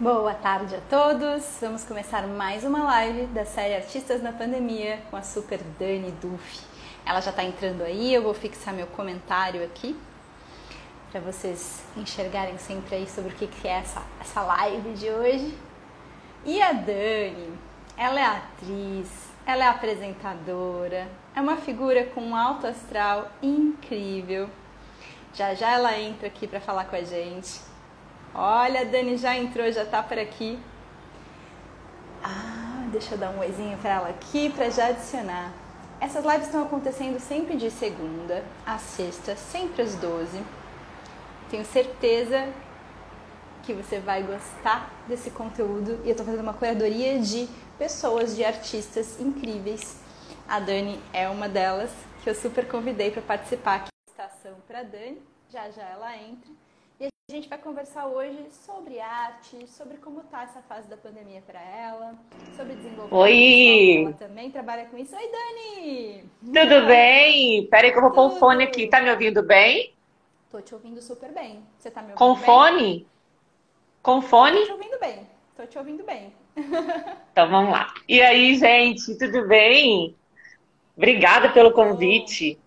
Boa tarde a todos! Vamos começar mais uma live da série Artistas na Pandemia com a super Dani Duff. Ela já está entrando aí, eu vou fixar meu comentário aqui para vocês enxergarem sempre aí sobre o que, que é essa, essa live de hoje. E a Dani, ela é atriz, ela é apresentadora, é uma figura com um alto astral incrível. Já já ela entra aqui para falar com a gente. Olha, a Dani já entrou, já tá por aqui. Ah, deixa eu dar um oizinho para ela aqui para já adicionar. Essas lives estão acontecendo sempre de segunda a sexta, sempre às 12. Tenho certeza que você vai gostar desse conteúdo e eu estou fazendo uma curadoria de pessoas, de artistas incríveis. A Dani é uma delas que eu super convidei para participar aqui. Estação para Dani, já já ela entra. A gente vai conversar hoje sobre arte, sobre como tá essa fase da pandemia para ela, sobre desenvolvimento. Oi! Ela também trabalha com isso. Oi, Dani! Tudo bem? Peraí que eu vou pôr o fone aqui. Tá me ouvindo bem? Tô te ouvindo super bem. Você tá me ouvindo com bem? fone? Com fone? Tô te ouvindo bem. Tô te ouvindo bem. Então vamos lá. E aí, gente, tudo bem? Obrigada pelo convite.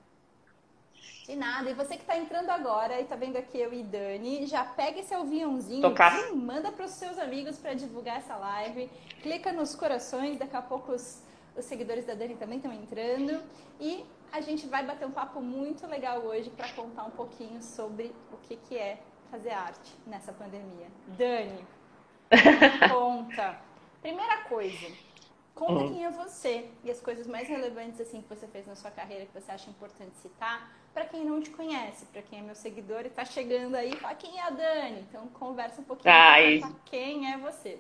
De nada. E você que está entrando agora e está vendo aqui eu e Dani, já pega esse aviãozinho Tocar. e manda para os seus amigos para divulgar essa live. Clica nos corações, daqui a pouco os, os seguidores da Dani também estão entrando. E a gente vai bater um papo muito legal hoje para contar um pouquinho sobre o que, que é fazer arte nessa pandemia. Dani, conta. Primeira coisa, conta Uhum. quem é você e as coisas mais relevantes assim que você fez na sua carreira que você acha importante citar para quem não te conhece, para quem é meu seguidor e tá chegando aí, fala quem é a Dani. Então conversa um pouquinho pra quem é você.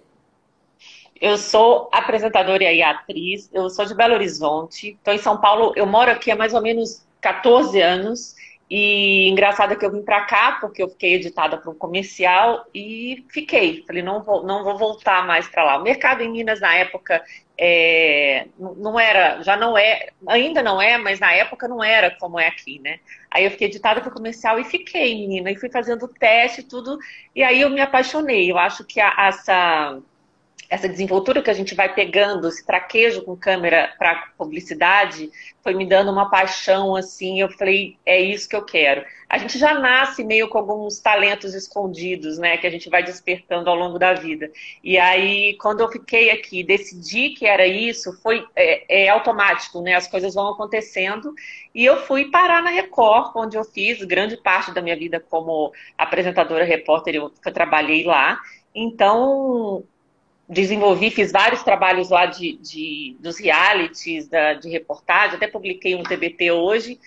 Eu sou apresentadora e atriz. Eu sou de Belo Horizonte. Estou em São Paulo. Eu moro aqui há mais ou menos 14 anos. E engraçado é que eu vim para cá porque eu fiquei editada para um comercial e fiquei. Falei, não vou, não vou voltar mais para lá. O mercado em Minas na época é, não era, já não é, ainda não é, mas na época não era como é aqui, né? Aí eu fiquei editada para o comercial e fiquei, menina, e fui fazendo teste e tudo. E aí eu me apaixonei. Eu acho que a- essa essa desenvoltura que a gente vai pegando, esse traquejo com câmera para publicidade, foi me dando uma paixão assim. Eu falei, é isso que eu quero. A gente já nasce meio com alguns talentos escondidos, né, que a gente vai despertando ao longo da vida. E aí, quando eu fiquei aqui, decidi que era isso, foi é, é automático, né? As coisas vão acontecendo. E eu fui parar na Record, onde eu fiz grande parte da minha vida como apresentadora, repórter, eu, eu trabalhei lá. Então, desenvolvi, fiz vários trabalhos lá de, de- dos realities, da- de reportagem, até publiquei um TBT hoje,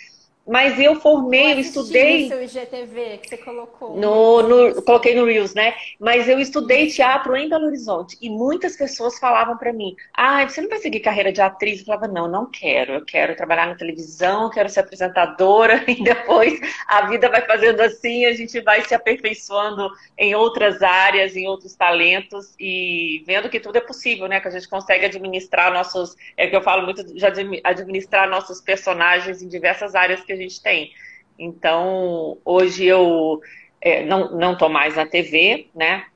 mas eu formei, eu estudei seu IGTV que você colocou. no, no- coloquei no Reels, né? Mas eu estudei teatro em Belo Horizonte e muitas pessoas falavam pra mim: ah, você não vai seguir carreira de atriz? Eu falava: não, não quero. Eu quero trabalhar na televisão, quero ser apresentadora e depois a vida vai fazendo assim, a gente vai se aperfeiçoando em outras áreas, em outros talentos e vendo que tudo é possível, né? Que a gente consegue administrar nossos, é que eu falo muito de admi- administrar nossos personagens em diversas áreas que a gente tem. Então, hoje eu é, não, não tô mais na TV, né?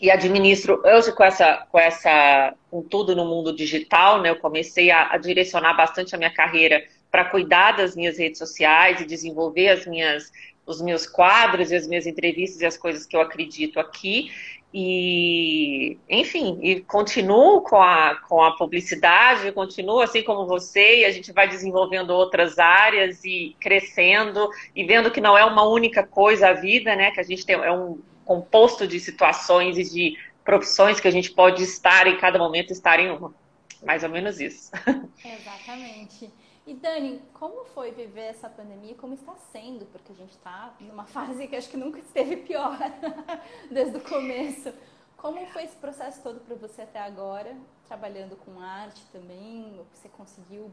E administro, hoje com essa, com essa, com tudo no mundo digital, né? Eu comecei a, a direcionar bastante a minha carreira para cuidar das minhas redes sociais e desenvolver as minhas, os meus quadros e as minhas entrevistas e as coisas que eu acredito aqui. E, enfim, e continuo com a, com a publicidade, continuo assim como você, e a gente vai desenvolvendo outras áreas e crescendo e vendo que não é uma única coisa a vida, né? Que a gente tem, é um composto de situações e de profissões que a gente pode estar em cada momento estar em uma. Mais ou menos isso. Exatamente. E Dani, como foi viver essa pandemia? Como está sendo? Porque a gente está numa fase que acho que nunca esteve pior desde o começo. Como foi esse processo todo para você até agora, trabalhando com arte também? Você conseguiu?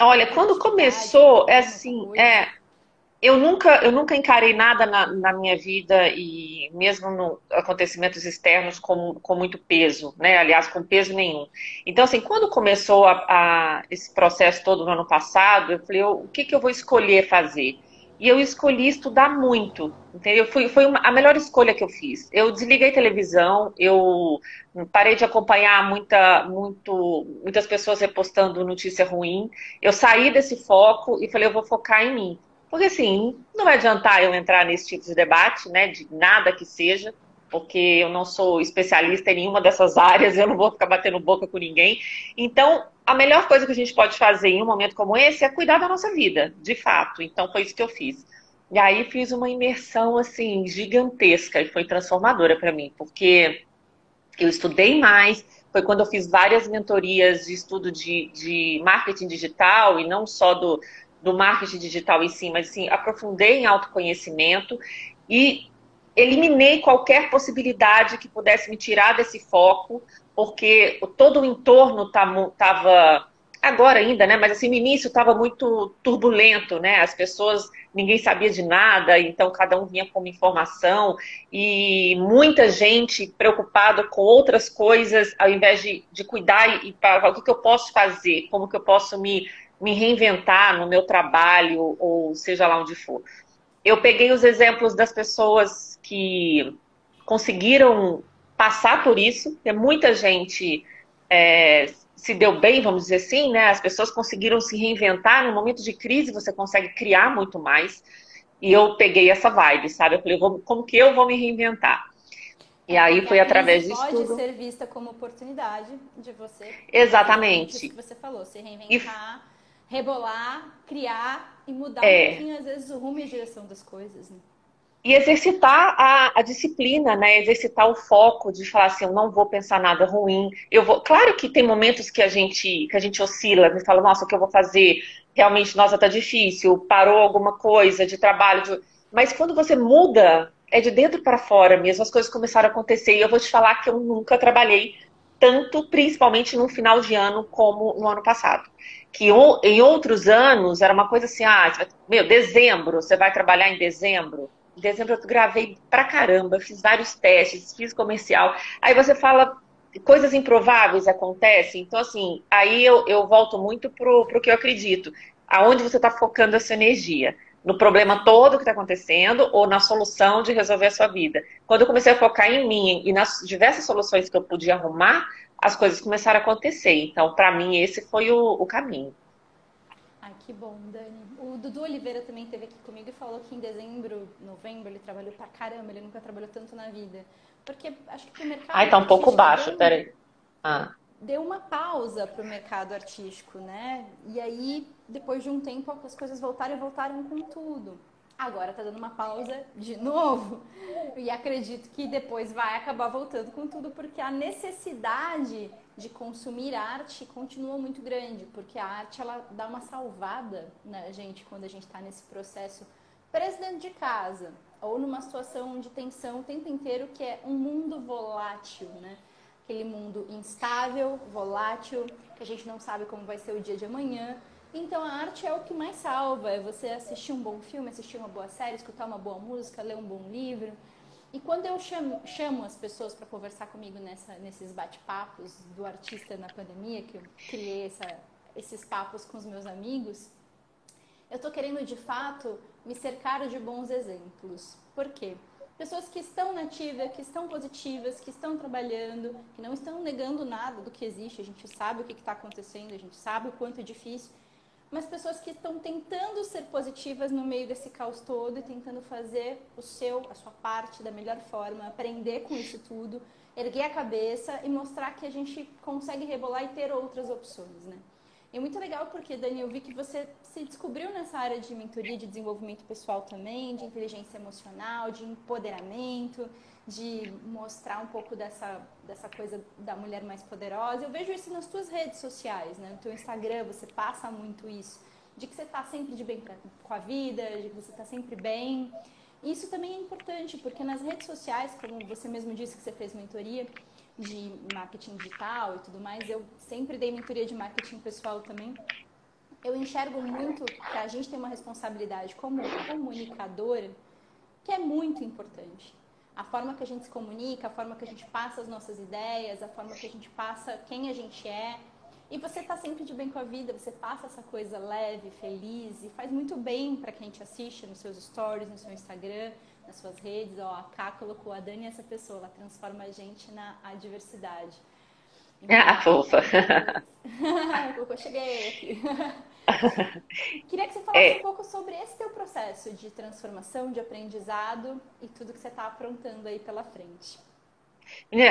Olha, quando começou, é assim, é, eu nunca, eu nunca encarei nada na, na minha vida e mesmo no acontecimentos externos com, com muito peso, né? Aliás, com peso nenhum. Então, assim, quando começou a, a- esse processo todo no ano passado, eu falei, o que que eu vou escolher fazer? e eu escolhi estudar muito, entendeu? Foi, foi uma, a melhor escolha que eu fiz. Eu desliguei televisão, eu parei de acompanhar muita, muito, muitas pessoas repostando notícia ruim. Eu saí desse foco e falei, eu vou focar em mim. Porque assim, não vai adiantar eu entrar nesse tipo de debate, né? De nada que seja, porque eu não sou especialista em nenhuma dessas áreas, eu não vou ficar batendo boca com ninguém. Então, a melhor coisa que a gente pode fazer em um momento como esse é cuidar da nossa vida, de fato. Então, foi isso que eu fiz. E aí fiz uma imersão assim gigantesca e foi transformadora para mim, porque eu estudei mais. Foi quando eu fiz várias mentorias de estudo de, de marketing digital e não só do, do marketing digital em si, mas assim, aprofundei em autoconhecimento e eliminei qualquer possibilidade que pudesse me tirar desse foco, porque todo o entorno estava agora ainda, né? Mas assim, no início estava muito turbulento, né? As pessoas, ninguém sabia de nada, então cada um vinha com uma informação e muita gente preocupada com outras coisas, ao invés de, de cuidar e para o que, que eu posso fazer, como que eu posso me, me reinventar no meu trabalho ou seja lá onde for. Eu peguei os exemplos das pessoas que conseguiram passar por isso, porque muita gente é, se deu bem, vamos dizer assim, né? As pessoas conseguiram se reinventar. No momento de crise, você consegue criar muito mais. E eu peguei essa vibe, sabe? Eu falei, como que eu vou me reinventar? E aí foi através disso pode tudo. Pode ser vista como oportunidade de você. Exatamente. Isso que você falou, se reinventar, e... rebolar, criar e mudar é... um pouquinho, às vezes, o rumo e a direção das coisas. Né? E exercitar a, a, disciplina, né? Exercitar o foco de falar assim, eu não vou pensar nada ruim. Eu vou. Claro que tem momentos que a gente que a gente oscila, me fala, nossa, o que eu vou fazer? Realmente, nossa, tá difícil. Parou alguma coisa de trabalho. De... Mas quando você muda, é de dentro para fora mesmo. As coisas começaram a acontecer. E eu vou te falar que eu nunca trabalhei tanto, principalmente no final de ano, como no ano passado. Que em outros anos era uma coisa assim, ah, meu, dezembro, você vai trabalhar em dezembro em dezembro eu gravei pra caramba, fiz vários testes, fiz comercial. Aí você fala, coisas improváveis acontecem. Então, assim, aí eu, eu volto muito pro, pro que eu acredito. Aonde você está focando a sua energia? No problema todo que está acontecendo ou na solução de resolver a sua vida? Quando eu comecei a focar em mim e nas diversas soluções que eu podia arrumar, as coisas começaram a acontecer. Então, para mim, esse foi o, o caminho. Ai, que bom, Dani. O Dudu Oliveira também esteve aqui comigo e falou que em dezembro, novembro, ele trabalhou pra caramba, ele nunca trabalhou tanto na vida. Porque acho que o mercado. Ai, tá um pouco baixo, deu, peraí. Ah. Deu uma pausa pro mercado artístico, né? E aí, depois de um tempo, as coisas voltaram e voltaram com tudo. Agora tá dando uma pausa de novo. E acredito que depois vai acabar voltando com tudo, porque a necessidade de consumir arte continua muito grande, porque a arte ela dá uma salvada na gente quando a gente está nesse processo preso dentro de casa ou numa situação de tensão o tempo inteiro que é um mundo volátil, né? Aquele mundo instável, volátil, que a gente não sabe como vai ser o dia de amanhã. Então a arte é o que mais salva, é você assistir um bom filme, assistir uma boa série, escutar uma boa música, ler um bom livro. E quando eu chamo, chamo as pessoas para conversar comigo nessa, nesses bate-papos do artista na pandemia, que eu criei essa, esses papos com os meus amigos, eu estou querendo de fato me cercar de bons exemplos. Por quê? Pessoas que estão nativas, que estão positivas, que estão trabalhando, que não estão negando nada do que existe. A gente sabe o que está acontecendo, a gente sabe o quanto é difícil mas pessoas que estão tentando ser positivas no meio desse caos todo e tentando fazer o seu, a sua parte da melhor forma, aprender com isso tudo, erguer a cabeça e mostrar que a gente consegue rebolar e ter outras opções, né? É muito legal porque, Dani, eu vi que você se descobriu nessa área de mentoria de desenvolvimento pessoal também, de inteligência emocional, de empoderamento de mostrar um pouco dessa, dessa coisa da mulher mais poderosa. Eu vejo isso nas tuas redes sociais, né? No teu Instagram, você passa muito isso. De que você está sempre de bem pra, com a vida, de que você está sempre bem. Isso também é importante, porque nas redes sociais, como você mesmo disse que você fez mentoria de marketing digital e tudo mais, eu sempre dei mentoria de marketing pessoal também. Eu enxergo muito que a gente tem uma responsabilidade como comunicadora que é muito importante a forma que a gente se comunica, a forma que a gente passa as nossas ideias, a forma que a gente passa quem a gente é. E você tá sempre de bem com a vida, você passa essa coisa leve, feliz e faz muito bem para quem te assiste nos seus stories, no seu Instagram, nas suas redes. Ó, a Ká colocou a Dani essa pessoa, ela transforma a gente na adversidade. Então, ah, fofa. eu cheguei aqui. Queria que você falasse é. um pouco sobre esse teu processo de transformação, de aprendizado e tudo que você está aprontando aí pela frente.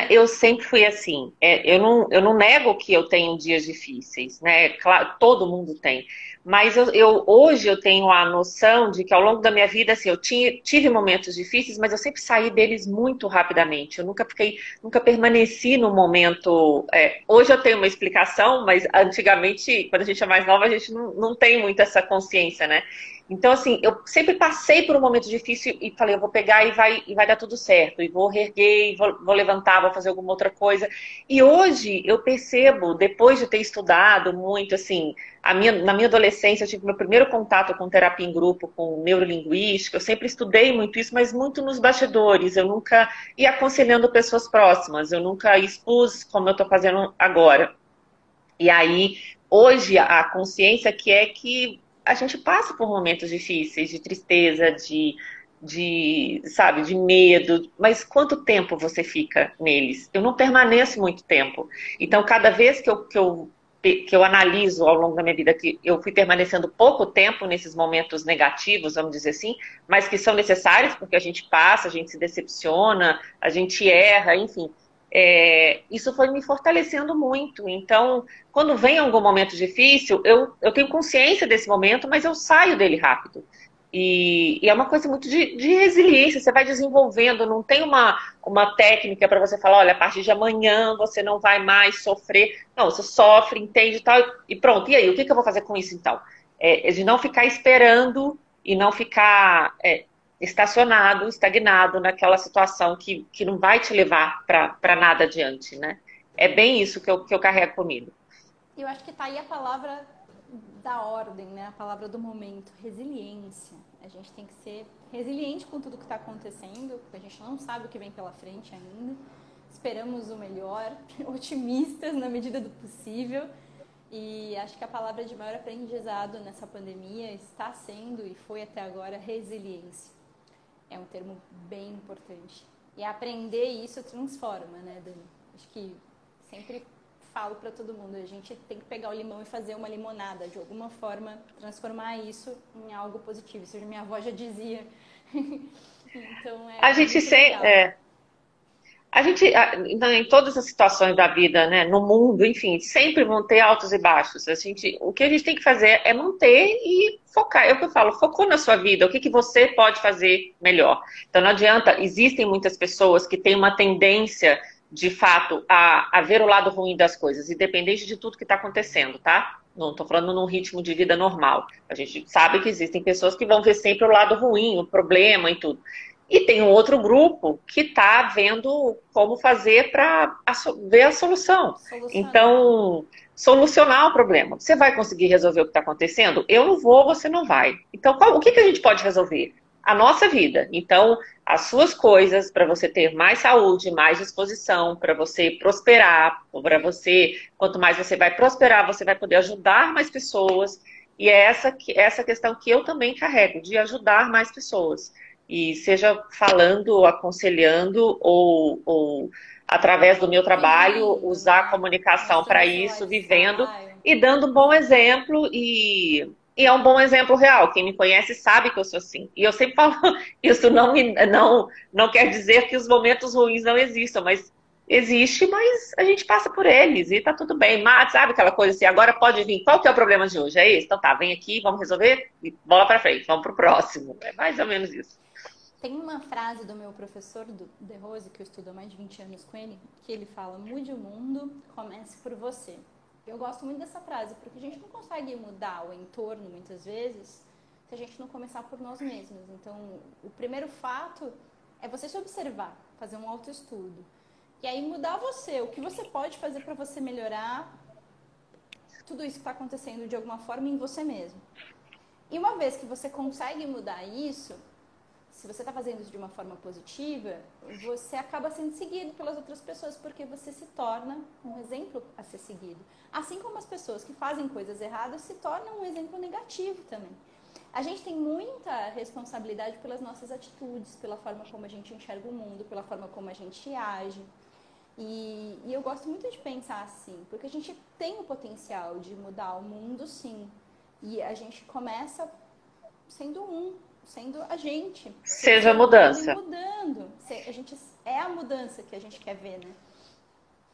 Eu sempre fui assim. É, eu, não, eu não nego que eu tenho dias difíceis, né? Claro, todo mundo tem. Mas eu, eu, hoje eu tenho a noção de que ao longo da minha vida, assim, eu tinha, tive momentos difíceis, mas eu sempre saí deles muito rapidamente. Eu nunca fiquei, nunca permaneci no momento. É, hoje eu tenho uma explicação, mas antigamente, quando a gente é mais nova, a gente não, não tem muito essa consciência, né? Então, assim, eu sempre passei por um momento difícil e falei, eu vou pegar e vai, e vai dar tudo certo, e vou reerguer, vou, vou levantar, vou fazer alguma outra coisa. E hoje eu percebo, depois de ter estudado muito, assim, minha, na minha adolescência eu tive meu primeiro contato com terapia em grupo, com neurolinguística, eu sempre estudei muito isso, mas muito nos bastidores, eu nunca ia aconselhando pessoas próximas, eu nunca expus como eu estou fazendo agora. E aí, hoje, a consciência que é que a gente passa por momentos difíceis, de tristeza, de, de, sabe, de medo, mas quanto tempo você fica neles? Eu não permaneço muito tempo. Então, cada vez que eu, que eu, que eu analiso ao longo da minha vida que eu fui permanecendo pouco tempo nesses momentos negativos, vamos dizer assim, mas que são necessários porque a gente passa, a gente se decepciona, a gente erra, enfim é, isso foi me fortalecendo muito. Então, quando vem algum momento difícil, eu, eu tenho consciência desse momento, mas eu saio dele rápido. E, e é uma coisa muito de, de, resiliência, você vai desenvolvendo, não tem uma, uma técnica para você falar, olha, a partir de amanhã você não vai mais sofrer. Não, você sofre, entende e tal, e pronto. E aí, o que, que eu vou fazer com isso então? É, é de não ficar esperando e não ficar é, estacionado, estagnado naquela situação que, que não vai te levar para nada adiante, né? É bem isso que eu, que eu carrego comigo. Eu acho que tá aí a palavra da ordem, né? A palavra do momento, resiliência. A gente tem que ser resiliente com tudo que está acontecendo, porque a gente não sabe o que vem pela frente ainda. Esperamos o melhor, otimistas na medida do possível. E acho que a palavra de maior aprendizado nessa pandemia está sendo e foi até agora resiliência é um termo bem importante. E aprender isso transforma, né, Dani? Acho que sempre falo para todo mundo, a gente tem que pegar o limão e fazer uma limonada, de alguma forma transformar isso em algo positivo. Isso minha avó já dizia. então é A gente sempre é, a gente, então, em todas as situações da vida, né, no mundo, enfim, sempre vão ter altos e baixos. A gente, o que a gente tem que fazer é manter e focar. É o que eu falo, focou na sua vida, o que, que você pode fazer melhor. Então não adianta, existem muitas pessoas que têm uma tendência, de fato, a, a ver o lado ruim das coisas, independente de tudo que está acontecendo, tá? Não estou falando num ritmo de vida normal. A gente sabe que existem pessoas que vão ver sempre o lado ruim, o problema e tudo. E tem um outro grupo que está vendo como fazer para ver a solução. Então, solucionar o problema. Você vai conseguir resolver o que está acontecendo? Eu não vou, você não vai. Então, qual, o que, que a gente pode resolver? A nossa vida. Então, as suas coisas para você ter mais saúde, mais disposição, para você prosperar, para você, quanto mais você vai prosperar, você vai poder ajudar mais pessoas. E é essa, essa questão que eu também carrego, de ajudar mais pessoas e seja falando, aconselhando ou, ou através do meu trabalho usar a comunicação para isso, vivendo e dando um bom exemplo e, e é um bom exemplo real. Quem me conhece sabe que eu sou assim. E eu sempre falo, isso não, me, não, não quer dizer que os momentos ruins não existam, mas existe, mas a gente passa por eles e tá tudo bem. Mas sabe aquela coisa assim, agora pode vir. Qual que é o problema de hoje? É esse? Então tá, vem aqui, vamos resolver e bola para frente, vamos pro próximo. É mais ou menos isso. Tem uma frase do meu professor, do De Rose, que eu estudo há mais de 20 anos com ele, que ele fala: mude o mundo, comece por você. Eu gosto muito dessa frase, porque a gente não consegue mudar o entorno muitas vezes se a gente não começar por nós mesmos. Então, o primeiro fato é você se observar, fazer um autoestudo. E aí mudar você, o que você pode fazer para você melhorar tudo isso que está acontecendo de alguma forma em você mesmo. E uma vez que você consegue mudar isso, se você está fazendo isso de uma forma positiva, você acaba sendo seguido pelas outras pessoas, porque você se torna um exemplo a ser seguido. Assim como as pessoas que fazem coisas erradas se tornam um exemplo negativo também. A gente tem muita responsabilidade pelas nossas atitudes, pela forma como a gente enxerga o mundo, pela forma como a gente age. E, e eu gosto muito de pensar assim, porque a gente tem o potencial de mudar o mundo, sim. E a gente começa sendo um, sendo a gente. Seja a mudança. Mudando. A gente é a mudança que a gente quer ver, né?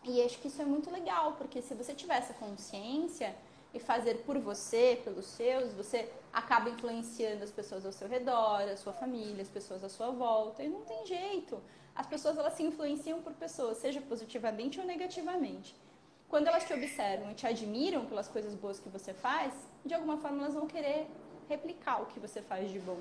E acho que isso é muito legal, porque se você tiver essa consciência e fazer por você, pelos seus, você acaba influenciando as pessoas ao seu redor, a sua família, as pessoas à sua volta, e não tem jeito. As pessoas elas se influenciam por pessoas, seja positivamente ou negativamente. Quando elas te observam e te admiram pelas coisas boas que você faz, de alguma forma elas vão querer replicar o que você faz de bom.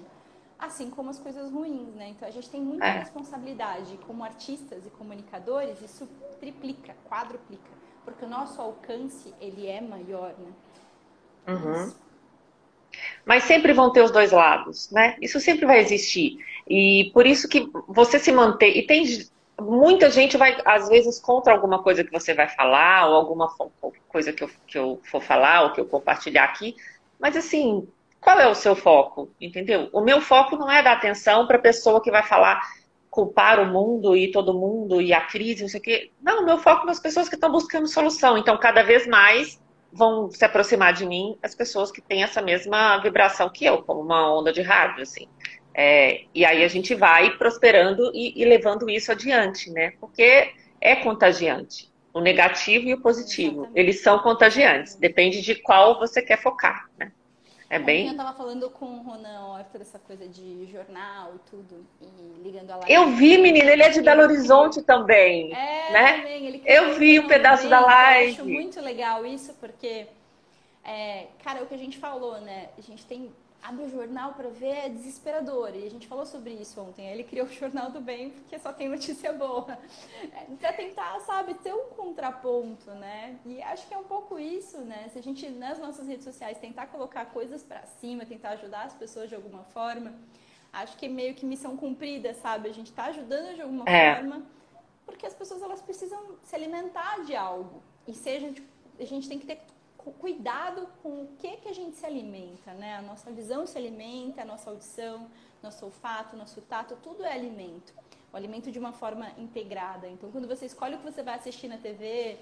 Assim como as coisas ruins, né? Então a gente tem muita é. responsabilidade como artistas e comunicadores, isso triplica, quadruplica porque o nosso alcance ele é maior, né? Uhum. Mas sempre vão ter os dois lados, né? Isso sempre vai existir. E por isso que você se manter. E tem muita gente vai, às vezes, contra alguma coisa que você vai falar, ou alguma coisa que eu, que eu for falar, ou que eu compartilhar aqui. Mas assim, qual é o seu foco? Entendeu? O meu foco não é dar atenção para a pessoa que vai falar culpar o mundo e todo mundo e a crise, não sei o quê. Não, meu foco é nas pessoas que estão buscando solução. Então, cada vez mais vão se aproximar de mim as pessoas que têm essa mesma vibração que eu, como uma onda de rádio, assim. É, e aí a gente vai prosperando e, e, levando isso adiante, né? Porque é contagiante. O negativo e o positivo, Exatamente. eles são contagiantes. Depende de qual você quer focar, né? É bem. Eu tava falando com o Ronan Horta dessa coisa de jornal e tudo, e ligando a live. Eu vi, menina, ele é de Belo Horizonte também. É, né? também. Ele eu vi o um pedaço da live. Eu acho muito legal isso, porque, é, cara, é o que a gente falou, né? A gente tem abre o jornal para ver é desesperador. E a gente falou sobre isso ontem. Ele criou o Jornal do Bem porque só tem notícia boa. É, para tentar, sabe, ter um contraponto, né? E acho que é um pouco isso, né? Se a gente, nas nossas redes sociais, tentar colocar coisas para cima, tentar ajudar as pessoas de alguma forma, acho que é meio que missão cumprida, sabe? A gente está ajudando de alguma é. forma, porque as pessoas elas precisam se alimentar de algo. E seja, a gente tem que ter cuidado com o que, que a gente se alimenta, né? A nossa visão se alimenta, a nossa audição, nosso olfato, nosso tato, tudo é alimento. O alimento de uma forma integrada. Então, quando você escolhe o que você vai assistir na TV,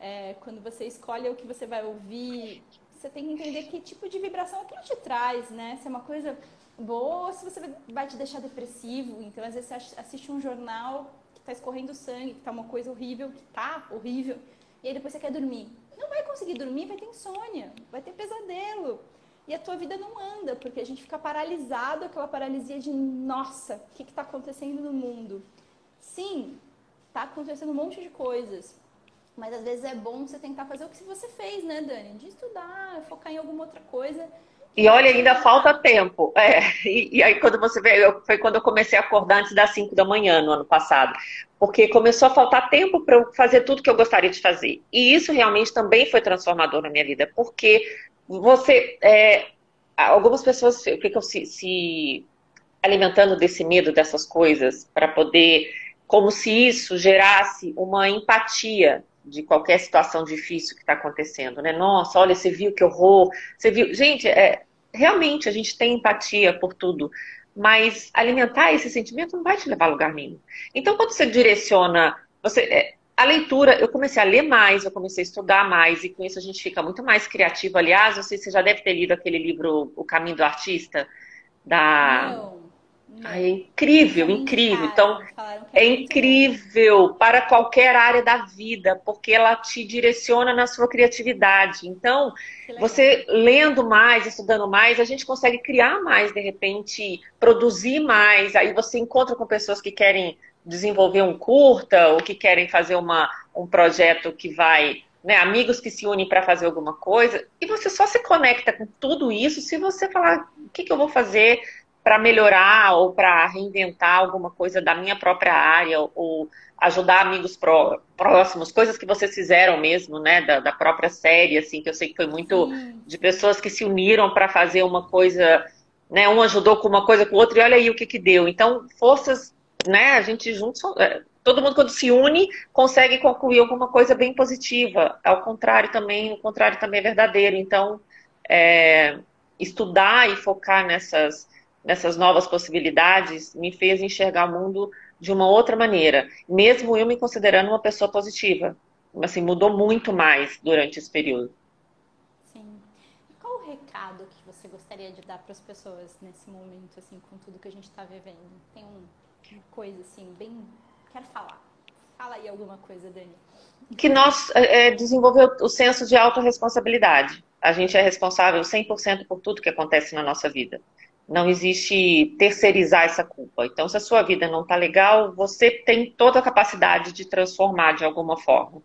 é, quando você escolhe o que você vai ouvir, você tem que entender que tipo de vibração aquilo te traz, né? Se é uma coisa boa se você vai te deixar depressivo. Então, às vezes, você assiste um jornal que está escorrendo sangue, que está uma coisa horrível, que está horrível, e aí depois você quer dormir não vai conseguir dormir, vai ter insônia, vai ter pesadelo. E a tua vida não anda, porque a gente fica paralisado, aquela paralisia de nossa, o que está acontecendo no mundo? Sim, está acontecendo um monte de coisas. Mas às vezes é bom você tentar fazer o que você fez, né, Dani? De estudar, focar em alguma outra coisa e olha, ainda falta tempo. É, e, e, aí, quando você vê, eu, foi quando eu comecei a acordar antes das 5 da manhã no ano passado. Porque começou a faltar tempo para eu fazer tudo que eu gostaria de fazer. E isso realmente também foi transformador na minha vida. Porque você. É, algumas pessoas ficam se, se alimentando desse medo dessas coisas para poder. Como se isso gerasse uma empatia de qualquer situação difícil que está acontecendo, né? Nossa, olha, você viu que horror, você viu. Gente, é, realmente a gente tem empatia por tudo, mas alimentar esse sentimento não vai te levar a lugar nenhum. Então, quando você direciona, você, é, a leitura, eu comecei a ler mais, eu comecei a estudar mais, e com isso a gente fica muito mais criativo. Aliás, não sei se você já deve ter lido aquele livro O Caminho do Artista, da. Não. Ah, é incrível, incrível. Então, é, é incrível para qualquer área da vida, porque ela te direciona na sua criatividade. Então, você lendo mais, estudando mais, a gente consegue criar mais, de repente, produzir mais. Aí você encontra com pessoas que querem desenvolver um curta ou que querem fazer uma, um projeto que vai. Né, amigos que se unem para fazer alguma coisa, e você só se conecta com tudo isso se você falar o que, que eu vou fazer, para melhorar ou para reinventar alguma coisa da minha própria área ou ajudar amigos pró próximos, coisas que vocês fizeram mesmo, né, da, da, própria série, assim, que eu sei que foi muito Sim. de pessoas que se uniram para fazer uma coisa né? Um ajudou com uma coisa com o outro e olha aí o que que deu. Então, forças, né? A gente juntos, é, todo mundo quando se une consegue concluir alguma coisa bem positiva. Ao contrário também, o contrário também é verdadeiro. Então, é, estudar e focar nessas nessas novas possibilidades me fez enxergar o mundo de uma outra maneira, mesmo eu me considerando uma pessoa positiva. Assim, mudou muito mais durante esse período. Sim. E qual o recado que você gostaria de dar para as pessoas nesse momento, assim, com tudo que a gente está vivendo? Tem um, uma coisa, assim, bem... Quero falar. Fala aí alguma coisa, Dani. Que nós é, desenvolveu o senso de autorresponsabilidade. A gente é responsável 100% por tudo que acontece na nossa vida. Não existe terceirizar essa culpa. Então, se a sua vida não está legal, você tem toda a capacidade de transformar de alguma forma.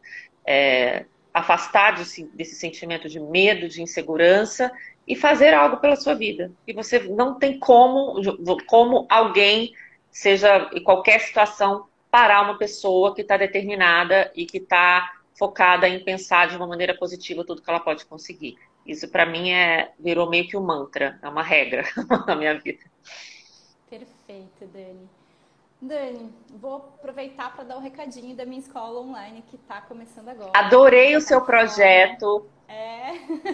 É, afastar desse, desse sentimento de medo, de insegurança e fazer algo pela sua vida. E você não tem como, como alguém, seja em qualquer situação, parar uma pessoa que está determinada e que está focada em pensar de uma maneira positiva tudo que ela pode conseguir. Isso para mim é virou meio que um mantra, é uma regra na minha vida. Perfeito, Dani. Dani, vou aproveitar para dar um recadinho da minha escola online que está começando agora. Adorei o seu projeto. É.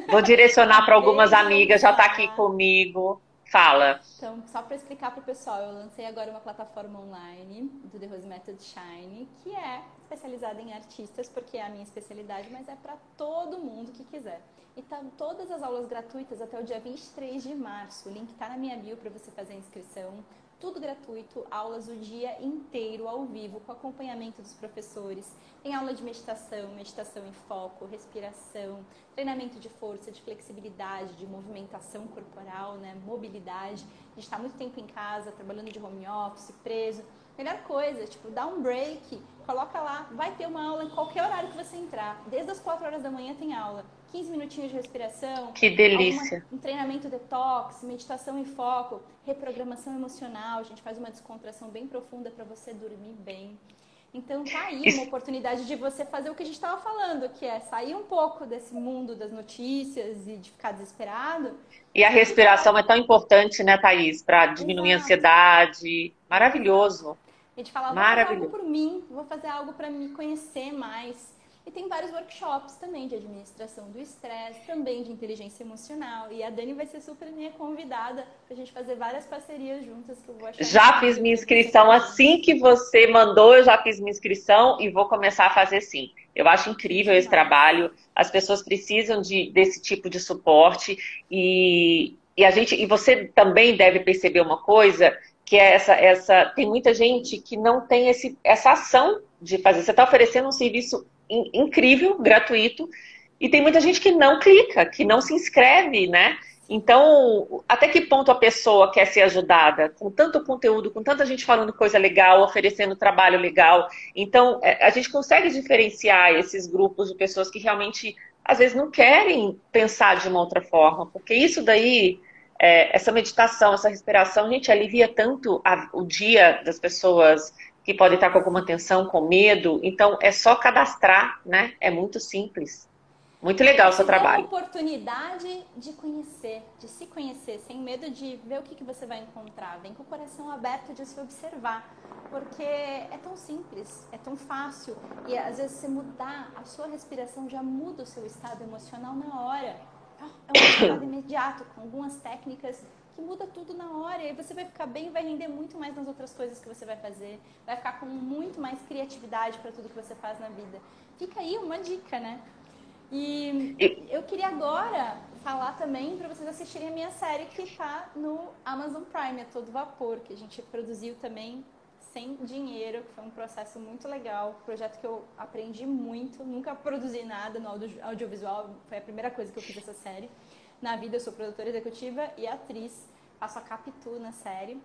Vou direcionar para algumas amigas, já está aqui comigo. Fala. Então, só para explicar para o pessoal, eu lancei agora uma plataforma online do The Rose Method Shine, que é especializada em artistas, porque é a minha especialidade, mas é para todo mundo que quiser. E tá todas as aulas gratuitas até o dia 23 de março. O link está na minha bio para você fazer a inscrição. Tudo gratuito, aulas o dia inteiro, ao vivo, com acompanhamento dos professores. Tem aula de meditação, meditação em foco, respiração, treinamento de força, de flexibilidade, de movimentação corporal, né? mobilidade. A gente está muito tempo em casa, trabalhando de home office, preso. Melhor coisa, tipo, dá um break, coloca lá, vai ter uma aula em qualquer horário que você entrar. Desde as 4 horas da manhã tem aula. 15 minutinhos de respiração. Que delícia. Alguma, um treinamento detox, meditação em foco, reprogramação emocional. A gente faz uma descontração bem profunda para você dormir bem. Então tá aí uma oportunidade de você fazer o que a gente estava falando, que é sair um pouco desse mundo das notícias e de ficar desesperado. E a respiração é tão importante, né, Thaís, para diminuir Exato. a ansiedade. Maravilhoso. A gente fala, vou fazer algo por mim, vou fazer algo para me conhecer mais. E tem vários workshops também de administração do estresse, também de inteligência emocional. E a Dani vai ser super minha convidada para a gente fazer várias parcerias juntas que eu vou achar. Já fiz minha inscrição assim que você mandou, eu já fiz minha inscrição e vou começar a fazer sim. Eu acho incrível esse trabalho. As pessoas precisam de, desse tipo de suporte e, e a gente e você também deve perceber uma coisa que é essa essa tem muita gente que não tem esse, essa ação de fazer. Você está oferecendo um serviço incrível, gratuito, e tem muita gente que não clica, que não se inscreve, né? Então, até que ponto a pessoa quer ser ajudada? Com tanto conteúdo, com tanta gente falando coisa legal, oferecendo trabalho legal. Então, é, a gente consegue diferenciar esses grupos de pessoas que realmente, às vezes, não querem pensar de uma outra forma, porque isso daí, é, essa meditação, essa respiração, gente alivia tanto a, o dia das pessoas que podem estar com alguma tensão, com medo. Então, é só cadastrar, né? É muito simples. Muito legal o seu trabalho. Uma oportunidade de conhecer, de se conhecer, sem medo de ver o que, que você vai encontrar. Vem com o coração aberto de se observar. Porque é tão simples, é tão fácil. E às vezes você mudar a sua respiração já muda o seu estado emocional na hora. É um resultado imediato, com algumas técnicas que muda tudo na hora. E aí você vai ficar bem vai render muito mais nas outras coisas que você vai fazer. Vai ficar com muito mais criatividade para tudo que você faz na vida. Fica aí uma dica, né? E eu queria agora falar também para vocês assistirem a minha série que está no Amazon Prime, a todo vapor, que a gente produziu também sem dinheiro, que foi um processo muito legal, projeto que eu aprendi muito, nunca produzi nada no audiovisual, foi a primeira coisa que eu fiz essa série na vida. Eu sou produtora executiva e atriz, faço a Capitu na série.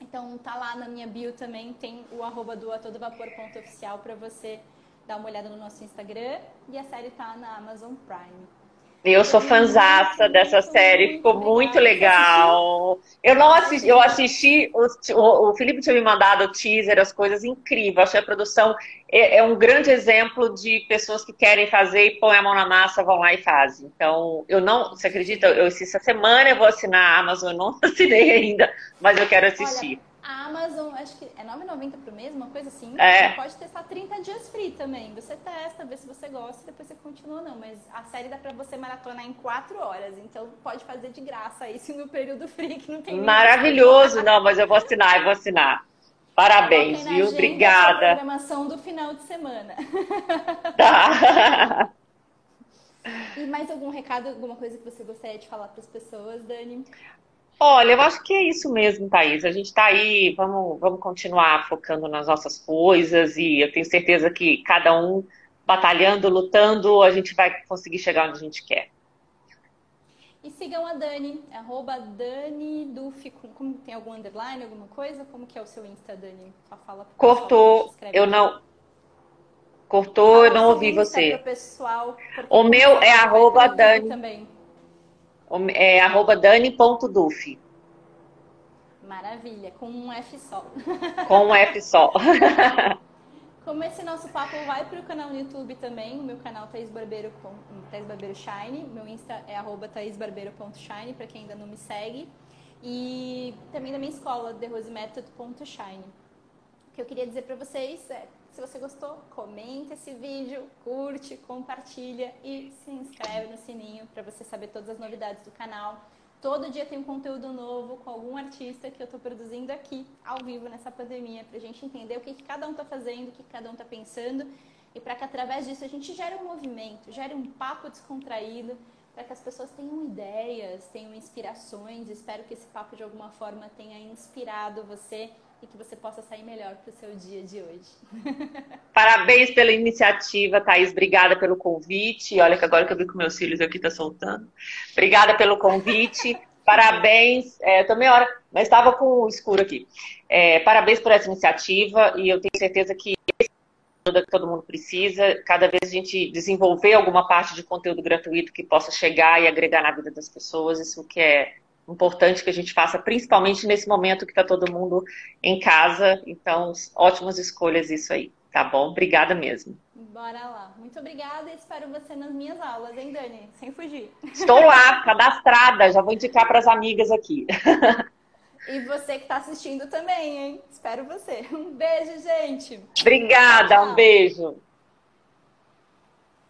Então tá lá na minha bio também, tem o arroba do atodovapor.oficial para você dar uma olhada no nosso Instagram e a série tá na Amazon Prime. Eu sou fanzaça dessa série, ficou muito legal. Eu não assisti, eu assisti, o, o Felipe tinha me mandado o teaser, as coisas incríveis. Achei a produção é, é, um grande exemplo de pessoas que querem fazer e põem a mão na massa, vão lá e fazem. Então, eu não, você acredita? Eu, essa semana eu vou assinar a Amazon, eu não assinei ainda, mas eu quero assistir. Olha, a Amazon, acho que é 9,90 por mês, uma coisa assim. É. Você pode testar 30 dias free também. Você testa, vê se você gosta e depois você continua ou não. Mas a série dá pra você maratonar em 4 horas. Então pode fazer de graça isso no período free que não tem Maravilhoso! Não, mas eu vou assinar, eu vou assinar. Parabéns, viu? Obrigada. programação do final de semana. Tá. e mais algum recado, alguma coisa que você gostaria de falar para as pessoas, Dani? Olha, eu acho que é isso mesmo, Thaís. A gente está aí, vamos, vamos continuar focando nas nossas coisas e eu tenho certeza que cada um batalhando, lutando, a gente vai conseguir chegar onde a gente quer. E sigam a Dani, arroba Dani Dufi, como tem algum underline, alguma coisa? Como que é o seu Insta, Dani? Só fala Cortou, eu não... Cortou, eu não ouvi você. Pessoal, o meu é arroba Dani. Também. É arroba dani.duf. Maravilha, com um F só. Com um F só. Como esse nosso papo vai para o canal no YouTube também, o meu canal Thaís Barbeiro, com, Thaís Barbeiro Shine, meu Insta é arroba thaisbarbeiro.shine, para quem ainda não me segue. E também da minha escola, therosemethod.shine. O que eu queria dizer para vocês é, se você gostou, comenta esse vídeo, curte, compartilha e se inscreve no sininho para você saber todas as novidades do canal. Todo dia tem um conteúdo novo com algum artista que eu estou produzindo aqui, ao vivo, nessa pandemia, para a gente entender o que, que cada um está fazendo, o que, que cada um está pensando e para que através disso a gente gere um movimento, gere um papo descontraído, para que as pessoas tenham ideias, tenham inspirações. Espero que esse papo de alguma forma tenha inspirado você e que você possa sair melhor para o seu dia de hoje. Parabéns pela iniciativa, Thaís. Obrigada pelo convite. Olha que agora que eu vi que meus filhos aqui tá soltando. Obrigada pelo convite. Parabéns. É, meia hora, mas estava com o escuro aqui. É, parabéns por essa iniciativa e eu tenho certeza que que todo mundo precisa. Cada vez a gente desenvolver alguma parte de conteúdo gratuito que possa chegar e agregar na vida das pessoas, isso que é importante que a gente faça, principalmente nesse momento que está todo mundo em casa. Então, ótimas escolhas isso aí, tá bom? Obrigada mesmo. Bora lá. Muito obrigada e espero você nas minhas aulas, hein, Dani? Sem fugir. Estou lá, cadastrada. Já vou indicar para as amigas aqui. E você que está assistindo também, hein? Espero você. Um beijo, gente. Obrigada, um beijo.